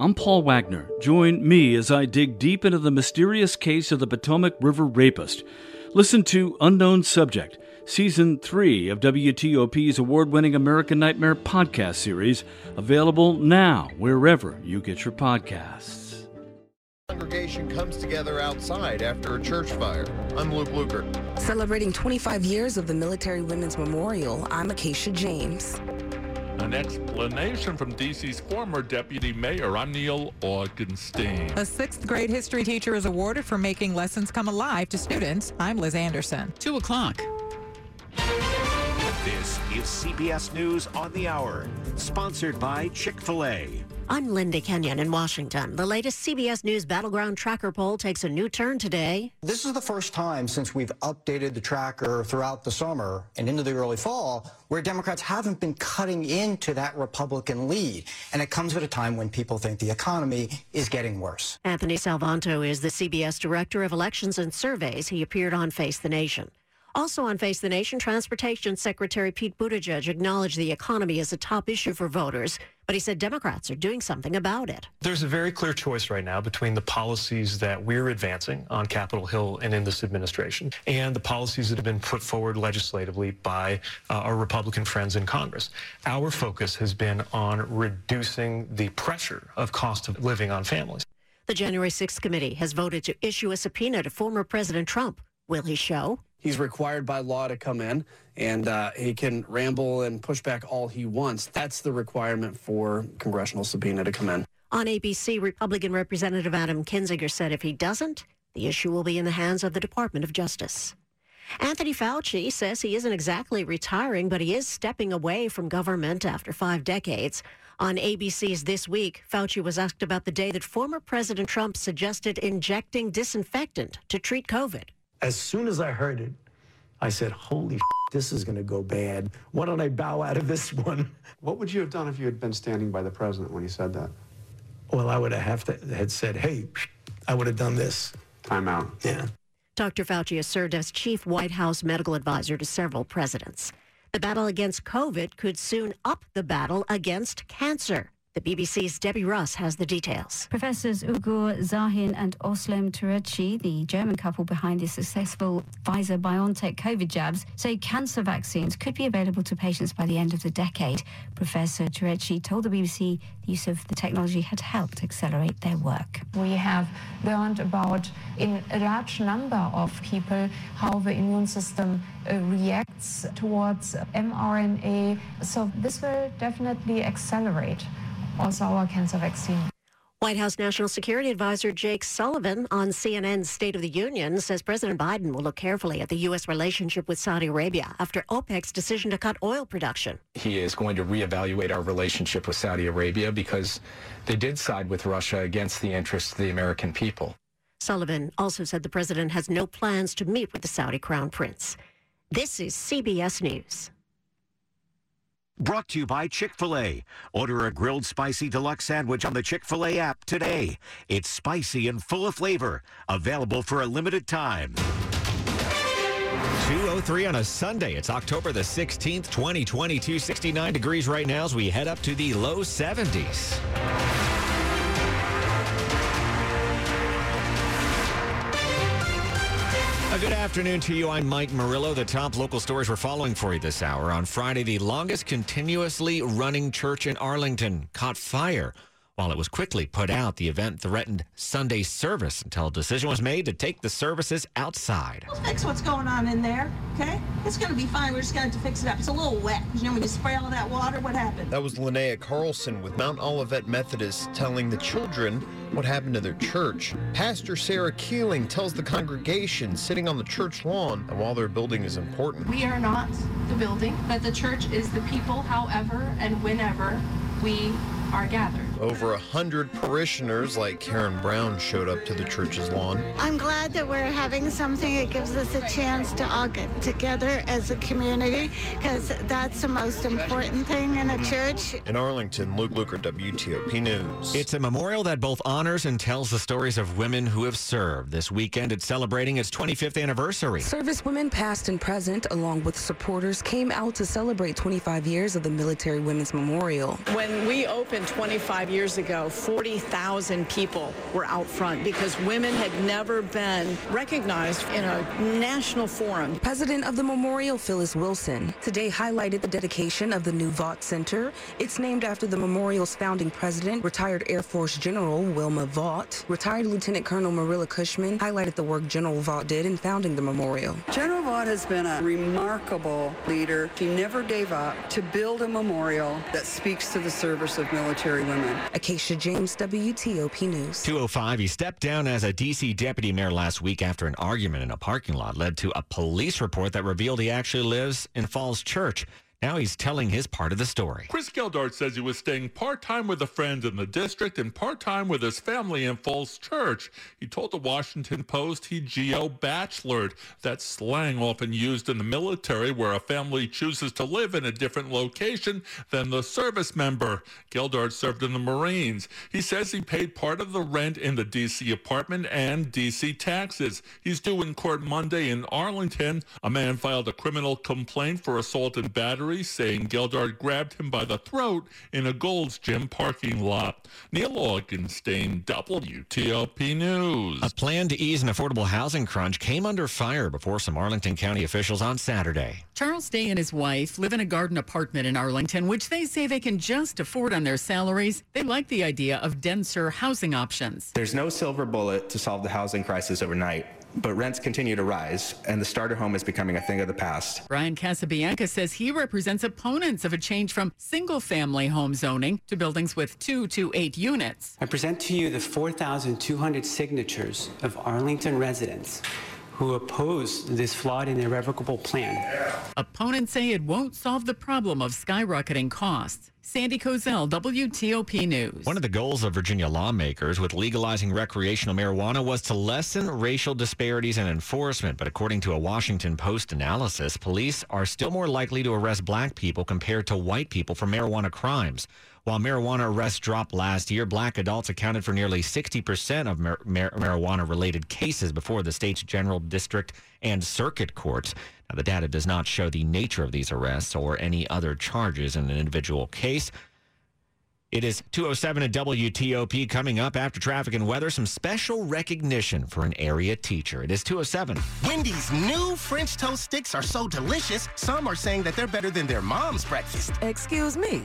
I'm Paul Wagner. Join me as I dig deep into the mysterious case of the Potomac River rapist. Listen to Unknown Subject, Season 3 of WTOP's award winning American Nightmare podcast series, available now wherever you get your podcasts. Congregation comes together outside after a church fire. I'm Luke Lukert. Celebrating 25 years of the Military Women's Memorial, I'm Acacia James. An explanation from DC's former deputy mayor. I'm Neil Augenstein. A sixth grade history teacher is awarded for making lessons come alive to students. I'm Liz Anderson. Two o'clock. This is CBS News on the Hour, sponsored by Chick fil A. I'm Linda Kenyon in Washington. The latest CBS News Battleground Tracker poll takes a new turn today. This is the first time since we've updated the tracker throughout the summer and into the early fall where Democrats haven't been cutting into that Republican lead. And it comes at a time when people think the economy is getting worse. Anthony Salvanto is the CBS Director of Elections and Surveys. He appeared on Face the Nation. Also on Face the Nation, Transportation Secretary Pete Buttigieg acknowledged the economy is a top issue for voters, but he said Democrats are doing something about it. There's a very clear choice right now between the policies that we're advancing on Capitol Hill and in this administration and the policies that have been put forward legislatively by uh, our Republican friends in Congress. Our focus has been on reducing the pressure of cost of living on families. The January 6th committee has voted to issue a subpoena to former President Trump. Will he show? He's required by law to come in, and uh, he can ramble and push back all he wants. That's the requirement for congressional subpoena to come in. On ABC, Republican Representative Adam Kinzinger said if he doesn't, the issue will be in the hands of the Department of Justice. Anthony Fauci says he isn't exactly retiring, but he is stepping away from government after five decades. On ABC's This Week, Fauci was asked about the day that former President Trump suggested injecting disinfectant to treat COVID. As soon as I heard it, I said, holy f- this is going to go bad. Why don't I bow out of this one? What would you have done if you had been standing by the president when he said that? Well, I would have, have to, had said, hey, I would have done this. Time out. Yeah. Dr. Fauci has served as chief White House medical advisor to several presidents. The battle against COVID could soon up the battle against cancer. The BBC's Debbie Russ has the details. Professors Ugur Sahin and Ozlem Tureci, the German couple behind the successful Pfizer BioNTech COVID jabs, say cancer vaccines could be available to patients by the end of the decade. Professor Tureci told the BBC the use of the technology had helped accelerate their work. We have learned about, in a large number of people, how the immune system uh, reacts towards mRNA. So this will definitely accelerate also our cancer vaccine. White House National Security Advisor Jake Sullivan on CNN's State of the Union says President Biden will look carefully at the U.S. relationship with Saudi Arabia after OPEC's decision to cut oil production. He is going to reevaluate our relationship with Saudi Arabia because they did side with Russia against the interests of the American people. Sullivan also said the president has no plans to meet with the Saudi crown prince. This is CBS News. Brought to you by Chick fil A. Order a grilled spicy deluxe sandwich on the Chick fil A app today. It's spicy and full of flavor. Available for a limited time. 203 on a Sunday. It's October the 16th, 2022. 69 degrees right now as we head up to the low 70s. Good afternoon to you. I'm Mike Murillo. The top local stories we're following for you this hour. On Friday, the longest continuously running church in Arlington caught fire. While it was quickly put out, the event threatened Sunday service until a decision was made to take the services outside. We'll fix what's going on in there, okay? It's going to be fine. We're just going to have to fix it up. It's a little wet. You know, when you spray all that water, what happened? That was Linnea Carlson with Mount Olivet Methodist telling the children what happened to their church. Pastor Sarah Keeling tells the congregation sitting on the church lawn that while their building is important, we are not the building, but the church is the people, however and whenever we are gathered. Over a hundred parishioners like Karen Brown showed up to the church's lawn. I'm glad that we're having something that gives us a chance to all get together as a community because that's the most important thing in a church. In Arlington, Luke Lukert, WTOP News. It's a memorial that both honors and tells the stories of women who have served. This weekend, it's celebrating its 25th anniversary. Service women, past and present, along with supporters, came out to celebrate 25 years of the Military Women's Memorial. When we opened 25 25 years ago, 40,000 people were out front because women had never been recognized in a national forum. President of the memorial, Phyllis Wilson, today highlighted the dedication of the new Vaught Center. It's named after the memorial's founding president, retired Air Force General Wilma Vaught. Retired Lieutenant Colonel Marilla Cushman highlighted the work General Vaught did in founding the memorial. General Vaught has been a remarkable leader. He never gave up to build a memorial that speaks to the service of military women. Acacia James, WTOP News. 205, he stepped down as a D.C. deputy mayor last week after an argument in a parking lot led to a police report that revealed he actually lives in Falls Church. Now he's telling his part of the story. Chris Geldart says he was staying part-time with a friend in the district and part-time with his family in Falls Church. He told the Washington Post he geo-bachelored. That's slang often used in the military where a family chooses to live in a different location than the service member. Geldart served in the Marines. He says he paid part of the rent in the D.C. apartment and D.C. taxes. He's due in court Monday in Arlington. A man filed a criminal complaint for assault and battery saying Geldart grabbed him by the throat in a Gold's Gym parking lot. Neil Augenstein, WTOP News. A plan to ease an affordable housing crunch came under fire before some Arlington County officials on Saturday. Charles Day and his wife live in a garden apartment in Arlington, which they say they can just afford on their salaries. They like the idea of denser housing options. There's no silver bullet to solve the housing crisis overnight. But rents continue to rise, and the starter home is becoming a thing of the past. Brian Casabianca says he represents opponents of a change from single family home zoning to buildings with two to eight units. I present to you the 4,200 signatures of Arlington residents who oppose this flawed and irrevocable plan. Opponents say it won't solve the problem of skyrocketing costs. Sandy Kozel, WTOP News. One of the goals of Virginia lawmakers with legalizing recreational marijuana was to lessen racial disparities in enforcement. But according to a Washington Post analysis, police are still more likely to arrest black people compared to white people for marijuana crimes. While marijuana arrests dropped last year, black adults accounted for nearly 60% of mar- mar- marijuana related cases before the state's general district and circuit courts. Now, the data does not show the nature of these arrests or any other charges in an individual case. It is 207 at WTOP coming up after traffic and weather. Some special recognition for an area teacher. It is 207. Wendy's new French toast sticks are so delicious, some are saying that they're better than their mom's breakfast. Excuse me.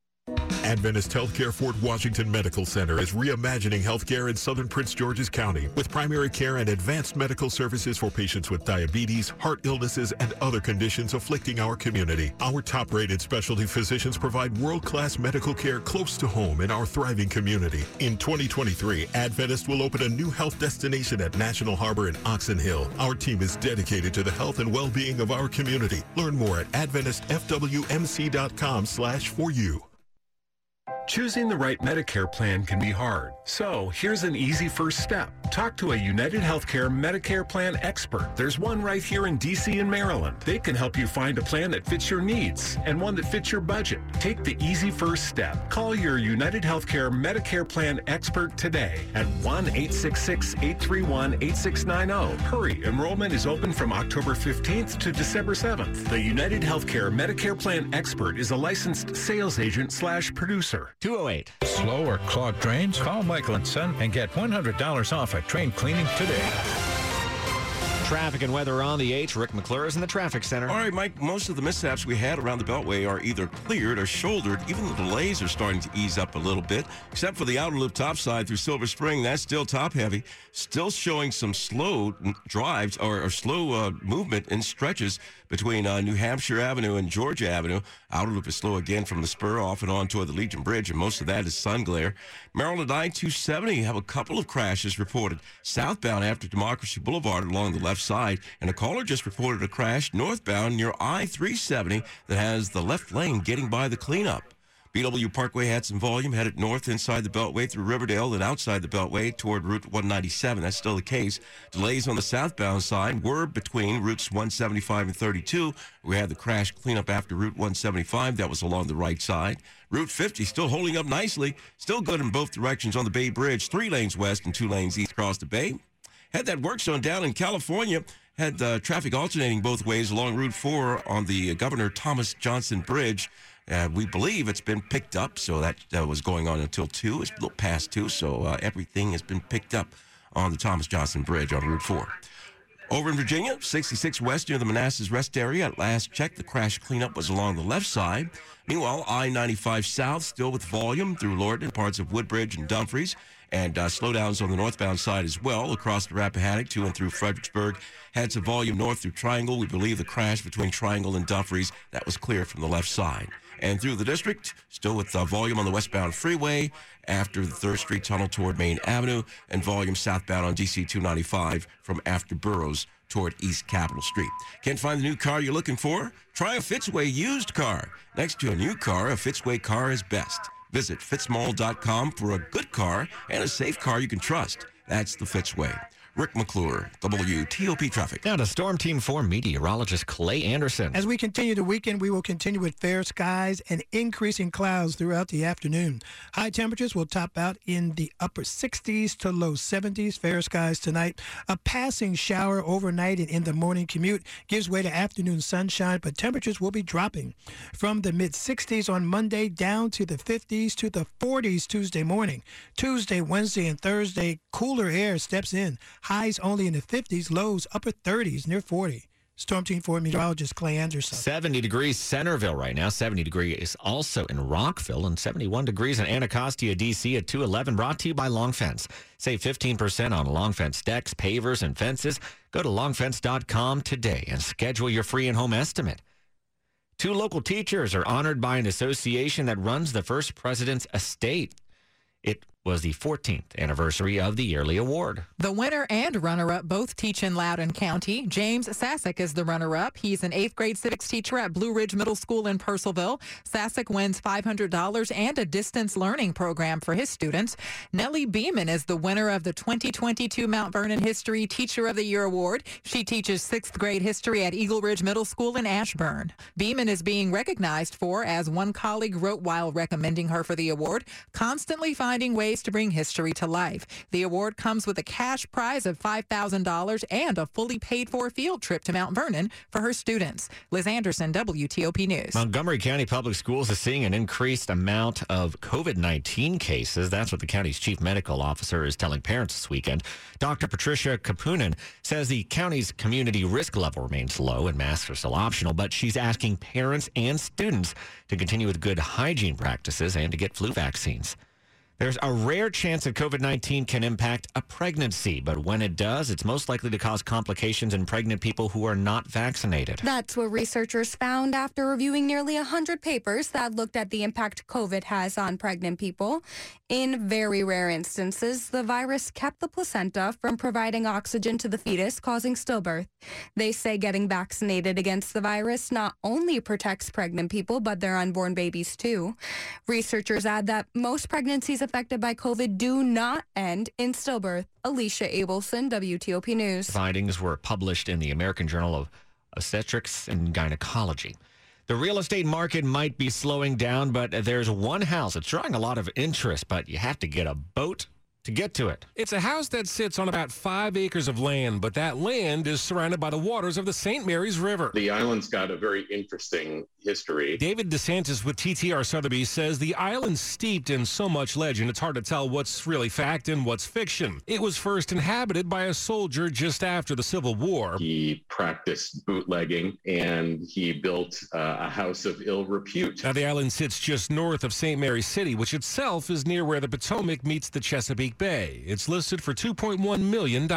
Adventist Healthcare Fort Washington Medical Center is reimagining healthcare in southern Prince George's County with primary care and advanced medical services for patients with diabetes, heart illnesses, and other conditions afflicting our community. Our top rated specialty physicians provide world class medical care close to home in our thriving community. In 2023, Adventist will open a new health destination at National Harbor in Oxon Hill. Our team is dedicated to the health and well being of our community. Learn more at AdventistFWMC.com slash for you. Choosing the right Medicare plan can be hard. So here's an easy first step. Talk to a United Healthcare Medicare plan expert. There's one right here in DC and Maryland. They can help you find a plan that fits your needs and one that fits your budget. Take the easy first step. Call your United Healthcare Medicare plan expert today at 1-866-831-8690. Hurry, enrollment is open from October 15th to December 7th. The United Healthcare Medicare plan expert is a licensed sales agent slash producer. 208. Slow or clogged drains? Call Michael and Son and get $100 off a train cleaning today. Traffic and weather on the H. Rick McClure is in the traffic center. All right, Mike, most of the mishaps we had around the Beltway are either cleared or shouldered. Even the delays are starting to ease up a little bit, except for the outer loop topside through Silver Spring. That's still top heavy, still showing some slow drives or, or slow uh, movement in stretches between uh, New Hampshire Avenue and Georgia Avenue. Outer loop is slow again from the spur off and on toward the Legion Bridge, and most of that is sun glare. Maryland I-270 have a couple of crashes reported southbound after Democracy Boulevard along the left side, and a caller just reported a crash northbound near I-370 that has the left lane getting by the cleanup. BW Parkway had some volume headed north inside the Beltway through Riverdale and outside the Beltway toward Route 197. That's still the case. Delays on the southbound side were between routes 175 and 32. We had the crash cleanup after Route 175. That was along the right side. Route 50 still holding up nicely. Still good in both directions on the Bay Bridge. Three lanes west and two lanes east across the Bay. Had that work zone down in California. Had uh, traffic alternating both ways along Route 4 on the Governor Thomas Johnson Bridge. Uh, we believe it's been picked up, so that uh, was going on until 2. It's a little past 2, so uh, everything has been picked up on the Thomas Johnson Bridge on Route 4. Over in Virginia, 66 West near the Manassas Rest area. At last check, the crash cleanup was along the left side. Meanwhile, I 95 South still with volume through Lorton and parts of Woodbridge and Dumfries. And uh, slowdowns on the northbound side as well across the Rappahannock to and through Fredericksburg. Had some volume north through Triangle. We believe the crash between Triangle and Dumfries, that was clear from the left side and through the district, still with uh, volume on the westbound freeway after the 3rd Street Tunnel toward Main Avenue, and volume southbound on DC 295 from after Burroughs toward East Capitol Street. Can't find the new car you're looking for? Try a Fitzway used car. Next to a new car, a Fitzway car is best. Visit fitzmall.com for a good car and a safe car you can trust. That's the Fitzway. Rick McClure, WTOP Traffic. Now to Storm Team 4 meteorologist Clay Anderson. As we continue the weekend, we will continue with fair skies and increasing clouds throughout the afternoon. High temperatures will top out in the upper 60s to low 70s. Fair skies tonight. A passing shower overnight and in the morning commute gives way to afternoon sunshine, but temperatures will be dropping from the mid 60s on Monday down to the 50s to the 40s Tuesday morning. Tuesday, Wednesday, and Thursday, cooler air steps in. Highs only in the 50s, lows upper 30s, near 40. Storm Team 4 meteorologist Clay Anderson. 70 degrees Centerville right now. 70 degrees also in Rockville and 71 degrees in Anacostia, D.C. at 211. Brought to you by Long Fence. Save 15% on Long Fence decks, pavers, and fences. Go to longfence.com today and schedule your free and home estimate. Two local teachers are honored by an association that runs the first president's estate. It was the 14th anniversary of the yearly award. The winner and runner-up both teach in Loudoun County. James Sasek is the runner-up. He's an eighth grade civics teacher at Blue Ridge Middle School in Purcellville. Sasek wins $500 and a distance learning program for his students. Nellie Beeman is the winner of the 2022 Mount Vernon History Teacher of the Year Award. She teaches sixth grade history at Eagle Ridge Middle School in Ashburn. Beeman is being recognized for, as one colleague wrote while recommending her for the award, constantly finding ways to bring history to life. The award comes with a cash prize of $5,000 and a fully paid for field trip to Mount Vernon for her students. Liz Anderson, WTOP News. Montgomery County Public Schools is seeing an increased amount of COVID 19 cases. That's what the county's chief medical officer is telling parents this weekend. Dr. Patricia Kapunan says the county's community risk level remains low and masks are still optional, but she's asking parents and students to continue with good hygiene practices and to get flu vaccines. There's a rare chance that COVID 19 can impact a pregnancy, but when it does, it's most likely to cause complications in pregnant people who are not vaccinated. That's what researchers found after reviewing nearly 100 papers that looked at the impact COVID has on pregnant people. In very rare instances, the virus kept the placenta from providing oxygen to the fetus, causing stillbirth. They say getting vaccinated against the virus not only protects pregnant people, but their unborn babies too. Researchers add that most pregnancies affected by COVID do not end in stillbirth. Alicia Abelson, WTOP News. Findings were published in the American Journal of Obstetrics and Gynecology. The real estate market might be slowing down, but there's one house that's drawing a lot of interest, but you have to get a boat to get to it. It's a house that sits on about five acres of land, but that land is surrounded by the waters of the St. Mary's River. The island's got a very interesting history. David DeSantis with TTR Sotheby's says the island's steeped in so much legend, it's hard to tell what's really fact and what's fiction. It was first inhabited by a soldier just after the Civil War. He practiced bootlegging and he built uh, a house of ill repute. Now, the island sits just north of St. Mary's City, which itself is near where the Potomac meets the Chesapeake Bay. It's listed for $2.1 million.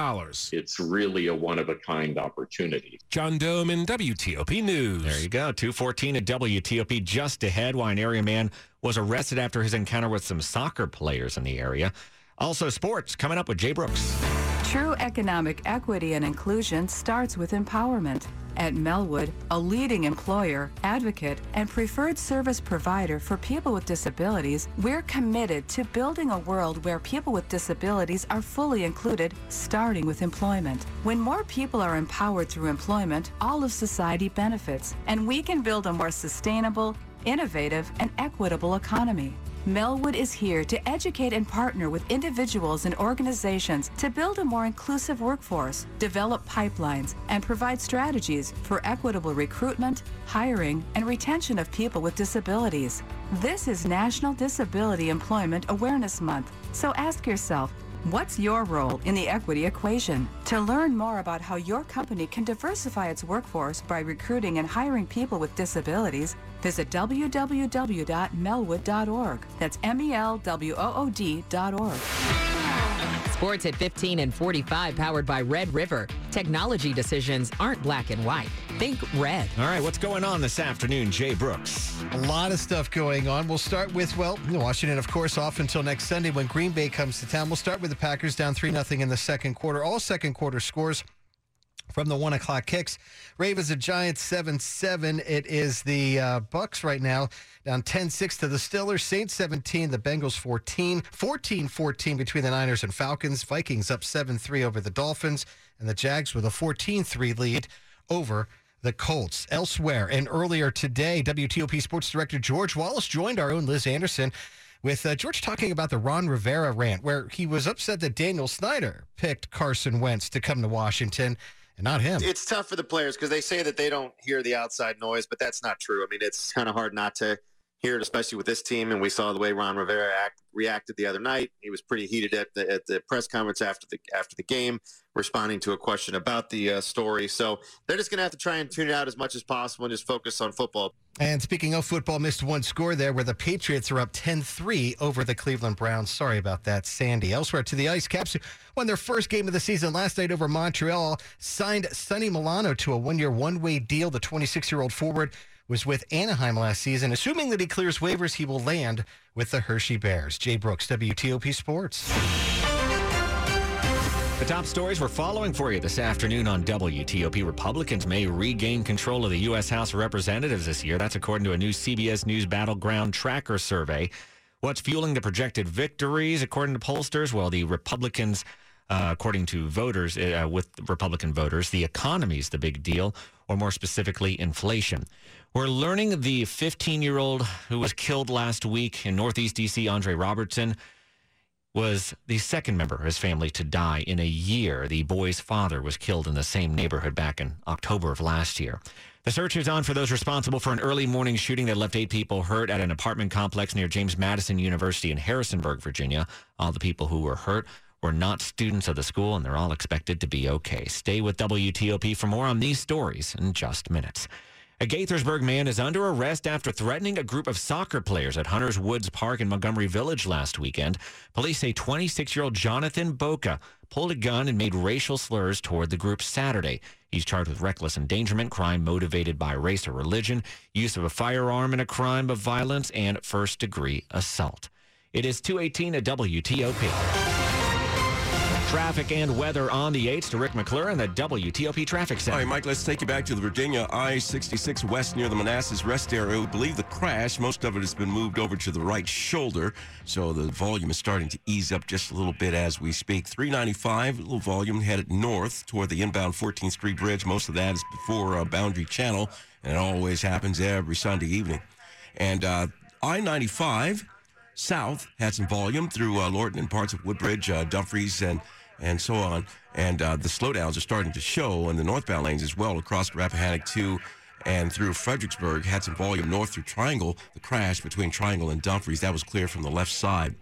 It's really a one of a kind opportunity. John Domen WTOP News. There you go. 214 at WTOP just ahead. Why an area man was arrested after his encounter with some soccer players in the area. Also, sports coming up with Jay Brooks. True economic equity and inclusion starts with empowerment. At Melwood, a leading employer, advocate, and preferred service provider for people with disabilities, we're committed to building a world where people with disabilities are fully included, starting with employment. When more people are empowered through employment, all of society benefits, and we can build a more sustainable, innovative, and equitable economy. Melwood is here to educate and partner with individuals and organizations to build a more inclusive workforce, develop pipelines, and provide strategies for equitable recruitment, hiring, and retention of people with disabilities. This is National Disability Employment Awareness Month, so ask yourself, What's your role in the equity equation? To learn more about how your company can diversify its workforce by recruiting and hiring people with disabilities, visit www.melwood.org. That's M E L W O O D.org. Sports at 15 and 45, powered by Red River. Technology decisions aren't black and white. Think red. All right, what's going on this afternoon, Jay Brooks? A lot of stuff going on. We'll start with, well, Washington, of course, off until next Sunday when Green Bay comes to town. We'll start with the Packers down 3 0 in the second quarter. All second quarter scores from the one o'clock kicks. Ravens and Giants 7 7. It is the uh, Bucs right now down 10 6 to the Steelers. Saints 17, the Bengals 14. 14 14 between the Niners and Falcons. Vikings up 7 3 over the Dolphins. And the Jags with a 14 3 lead over the Colts. Elsewhere and earlier today, WTOP Sports Director George Wallace joined our own Liz Anderson with uh, George talking about the Ron Rivera rant, where he was upset that Daniel Snyder picked Carson Wentz to come to Washington and not him. It's tough for the players because they say that they don't hear the outside noise, but that's not true. I mean, it's kind of hard not to hear it, especially with this team. And we saw the way Ron Rivera act, reacted the other night. He was pretty heated at the at the press conference after the after the game, responding to a question about the uh, story. So they're just going to have to try and tune it out as much as possible and just focus on football. And speaking of football, missed one score there where the Patriots are up 10-3 over the Cleveland Browns. Sorry about that, Sandy. Elsewhere to the Ice Caps won their first game of the season last night over Montreal, signed Sonny Milano to a one-year, one-way deal. The 26-year-old forward was with Anaheim last season. Assuming that he clears waivers, he will land with the Hershey Bears. Jay Brooks, WTOP Sports. The top stories we're following for you this afternoon on WTOP. Republicans may regain control of the U.S. House of Representatives this year. That's according to a new CBS News Battleground Tracker survey. What's fueling the projected victories, according to pollsters? Well, the Republicans, uh, according to voters, uh, with Republican voters, the economy is the big deal, or more specifically, inflation. We're learning the 15 year old who was killed last week in Northeast D.C., Andre Robertson, was the second member of his family to die in a year. The boy's father was killed in the same neighborhood back in October of last year. The search is on for those responsible for an early morning shooting that left eight people hurt at an apartment complex near James Madison University in Harrisonburg, Virginia. All the people who were hurt were not students of the school, and they're all expected to be okay. Stay with WTOP for more on these stories in just minutes. A Gaithersburg man is under arrest after threatening a group of soccer players at Hunters Woods Park in Montgomery Village last weekend. Police say 26 year old Jonathan Boca pulled a gun and made racial slurs toward the group Saturday. He's charged with reckless endangerment, crime motivated by race or religion, use of a firearm in a crime of violence, and first degree assault. It is 218 at WTOP. Traffic and weather on the 8th to Rick McClure and the WTOP Traffic Center. All right, Mike, let's take you back to the Virginia I-66 West near the Manassas rest area. We believe the crash, most of it has been moved over to the right shoulder, so the volume is starting to ease up just a little bit as we speak. 395, a little volume headed north toward the inbound 14th Street Bridge. Most of that is before uh, Boundary Channel, and it always happens every Sunday evening. And uh, I-95 south had some volume through uh, Lorton and parts of Woodbridge, uh, Dumfries, and and so on. And uh, the slowdowns are starting to show in the northbound lanes as well across Rappahannock 2 and through Fredericksburg. Had some volume north through Triangle. The crash between Triangle and Dumfries, that was clear from the left side.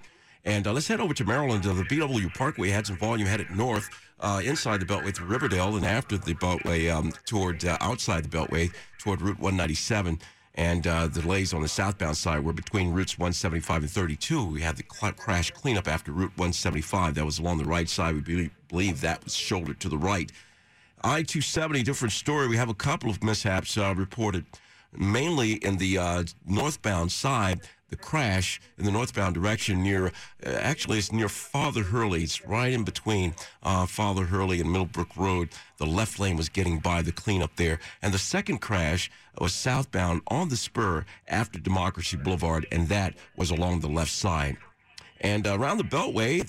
And uh, let's head over to Maryland. Uh, the BW Parkway had some volume headed north uh, inside the Beltway through Riverdale and after the Beltway um, toward uh, outside the Beltway toward Route 197 and uh, delays on the southbound side were between routes 175 and 32. We had the cl- crash cleanup after Route 175. That was along the right side. We be- believe that was shouldered to the right. I 270, different story. We have a couple of mishaps uh, reported, mainly in the uh, northbound side. The crash in the northbound direction near, uh, actually, it's near Father Hurley. It's right in between uh, Father Hurley and Middlebrook Road. The left lane was getting by the cleanup there. And the second crash was southbound on the spur after Democracy Boulevard, and that was along the left side. And uh, around the Beltway,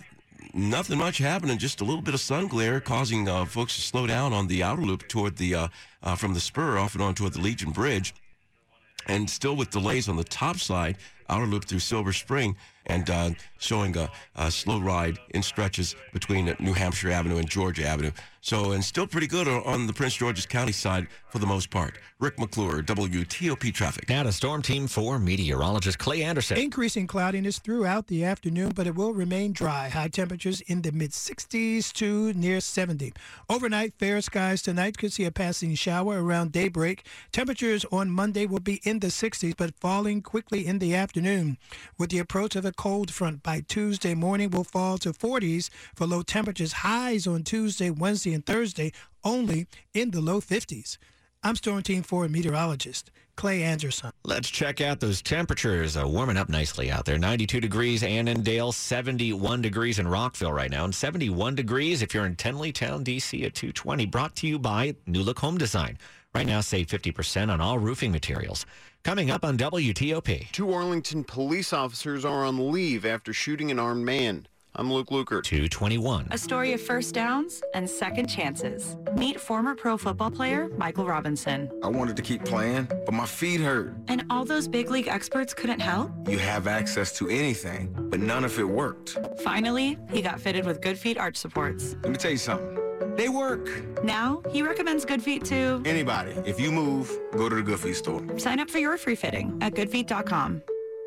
nothing much happening. Just a little bit of sun glare causing uh, folks to slow down on the outer loop toward the uh, uh, from the spur off and on toward the Legion Bridge, and still with delays on the top side, outer loop through Silver Spring, and uh, showing a, a, slow ride in stretches between New Hampshire Avenue and Georgia Avenue. So, and still pretty good on the Prince George's County side for the most part. Rick McClure, WTOP Traffic. Now to Storm Team 4 meteorologist Clay Anderson. Increasing cloudiness throughout the afternoon, but it will remain dry. High temperatures in the mid 60s to near 70. Overnight, fair skies tonight could see a passing shower around daybreak. Temperatures on Monday will be in the 60s, but falling quickly in the afternoon. With the approach of a cold front by Tuesday morning, will fall to 40s for low temperatures. Highs on Tuesday, Wednesday, and Thursday only in the low 50s. I'm Storm Team 4 meteorologist Clay Anderson. Let's check out those temperatures. Uh, warming up nicely out there. 92 degrees Annandale, 71 degrees in Rockville right now, and 71 degrees if you're in Tenleytown, D.C. at 220. Brought to you by New Look Home Design. Right now, save 50% on all roofing materials. Coming up on WTOP. Two Arlington police officers are on leave after shooting an armed man. I'm Luke Lukert. 221. A story of first downs and second chances. Meet former pro football player Michael Robinson. I wanted to keep playing, but my feet hurt. And all those big league experts couldn't help? You have access to anything, but none of it worked. Finally, he got fitted with Good Feet arch supports. Let me tell you something. They work. Now, he recommends Good Feet to anybody. If you move, go to the Good Feet store. Sign up for your free fitting at goodfeet.com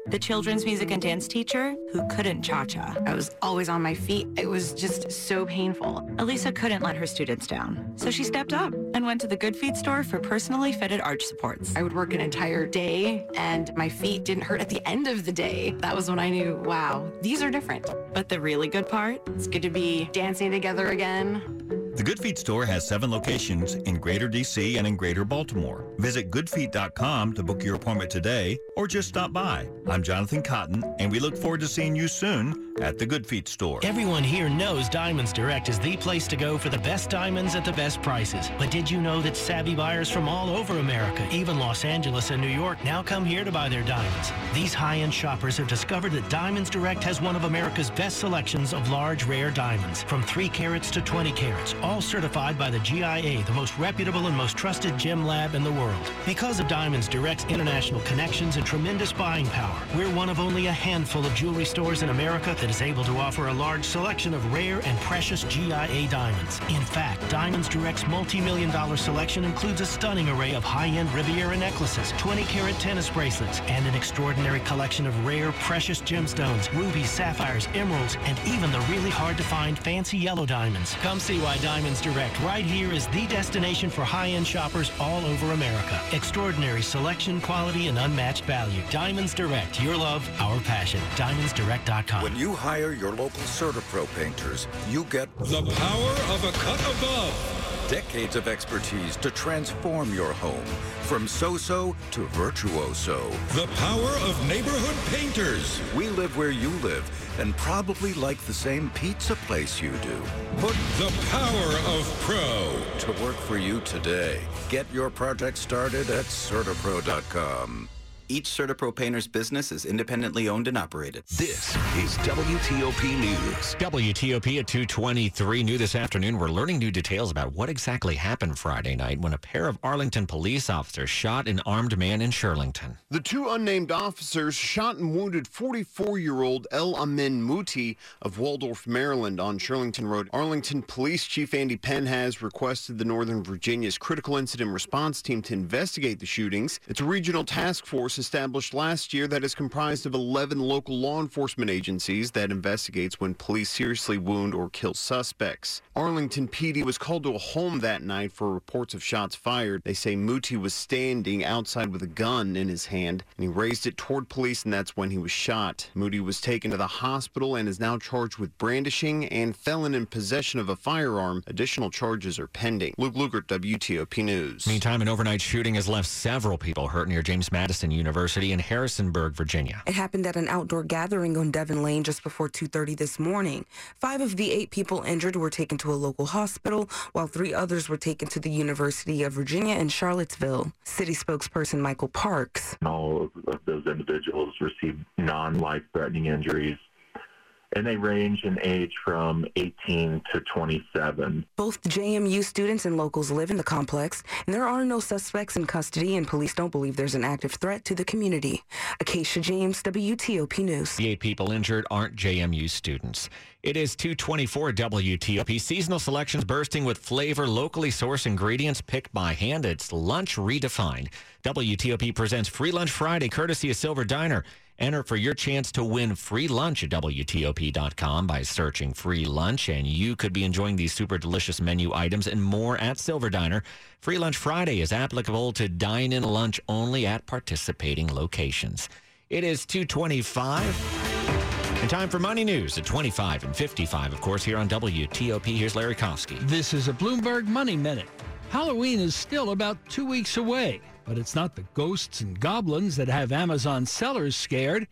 the children's music and dance teacher who couldn't cha-cha. I was always on my feet. It was just so painful. Elisa couldn't let her students down, so she stepped up and went to the Good Feet store for personally fitted arch supports. I would work an entire day and my feet didn't hurt at the end of the day. That was when I knew, wow, these are different. But the really good part? It's good to be dancing together again. The Good Feet store has seven locations in Greater DC and in Greater Baltimore. Visit goodfeet.com to book your appointment today or just stop by. I'm Jonathan Cotton, and we look forward to seeing you soon at the Good Feet store. Everyone here knows Diamonds Direct is the place to go for the best diamonds at the best prices. But did you know that savvy buyers from all over America, even Los Angeles and New York, now come here to buy their diamonds? These high-end shoppers have discovered that Diamonds Direct has one of America's best selections of large, rare diamonds, from 3 carats to 20 carats, all certified by the GIA, the most reputable and most trusted gem lab in the world. Because of Diamonds Direct's international connections and tremendous buying power, we're one of only a handful of jewelry stores in America that is able to offer a large selection of rare and precious GIA diamonds. In fact, Diamonds Direct's multi-million dollar selection includes a stunning array of high-end Riviera necklaces, 20-carat tennis bracelets, and an extraordinary collection of rare, precious gemstones, rubies, sapphires, emeralds, and even the really hard-to-find fancy yellow diamonds. Come see why Diamonds Direct right here is the destination for high-end shoppers all over America. Extraordinary selection, quality, and unmatched value. Diamonds Direct, your love, our passion. DiamondsDirect.com. When you hire your local CertaPro painters, you get the power of a cut above. Decades of expertise to transform your home from so-so to virtuoso. The power of neighborhood painters. We live where you live and probably like the same pizza place you do. Put the power of pro to work for you today. Get your project started at CertaPro.com. Each CertaPro painter's business is independently owned and operated. This is WTOP News. WTOP at 223. New this afternoon, we're learning new details about what exactly happened Friday night when a pair of Arlington police officers shot an armed man in Shirlington. The two unnamed officers shot and wounded 44-year-old El Amin Muti of Waldorf, Maryland on Shirlington Road. Arlington Police Chief Andy Penn has requested the Northern Virginia's Critical Incident Response Team to investigate the shootings. It's a regional task force established last year that is comprised of 11 local law enforcement agencies that investigates when police seriously wound or kill suspects. Arlington PD was called to a home that night for reports of shots fired. They say Muti was standing outside with a gun in his hand and he raised it toward police and that's when he was shot. Muti was taken to the hospital and is now charged with brandishing and felon in possession of a firearm. Additional charges are pending. Luke Lukert, WTOP News. Meantime, an overnight shooting has left several people hurt near James Madison University. University in Harrisonburg, Virginia. It happened at an outdoor gathering on Devon Lane just before 2.30 this morning. Five of the eight people injured were taken to a local hospital, while three others were taken to the University of Virginia in Charlottesville. City spokesperson Michael Parks. All of those individuals received non-life-threatening injuries and they range in age from 18 to 27. Both JMU students and locals live in the complex, and there are no suspects in custody, and police don't believe there's an active threat to the community. Acacia James, WTOP News. The eight people injured aren't JMU students. It is 224 WTOP. Seasonal selections bursting with flavor, locally sourced ingredients picked by hand. It's lunch redefined. WTOP presents Free Lunch Friday, courtesy of Silver Diner. Enter for your chance to win free lunch at WTOP.com by searching free lunch, and you could be enjoying these super delicious menu items and more at Silver Diner. Free Lunch Friday is applicable to dine in lunch only at participating locations. It is 225. And time for Money News at 25 and 55, of course, here on WTOP. Here's Larry Kofsky. This is a Bloomberg Money Minute. Halloween is still about two weeks away. But it's not the ghosts and goblins that have Amazon sellers scared.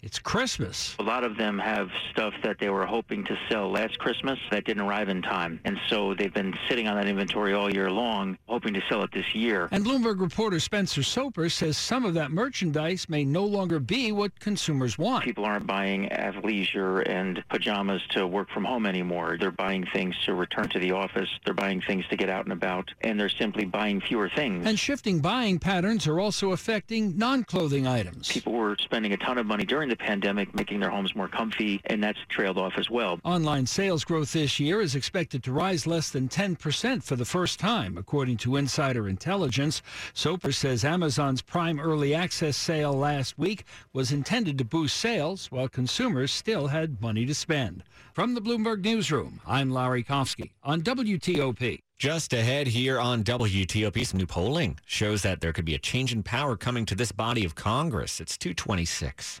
It's Christmas. A lot of them have stuff that they were hoping to sell last Christmas that didn't arrive in time. And so they've been sitting on that inventory all year long, hoping to sell it this year. And Bloomberg reporter Spencer Soper says some of that merchandise may no longer be what consumers want. People aren't buying athleisure and pajamas to work from home anymore. They're buying things to return to the office. They're buying things to get out and about. And they're simply buying fewer things. And shifting buying patterns are also affecting non-clothing items. People were spending a ton of money during the pandemic, making their homes more comfy, and that's trailed off as well. Online sales growth this year is expected to rise less than 10% for the first time, according to insider intelligence. Soper says Amazon's Prime Early Access sale last week was intended to boost sales while consumers still had money to spend. From the Bloomberg Newsroom, I'm Larry Kofsky on WTOP. Just ahead here on WTOP, some new polling shows that there could be a change in power coming to this body of Congress. It's 226.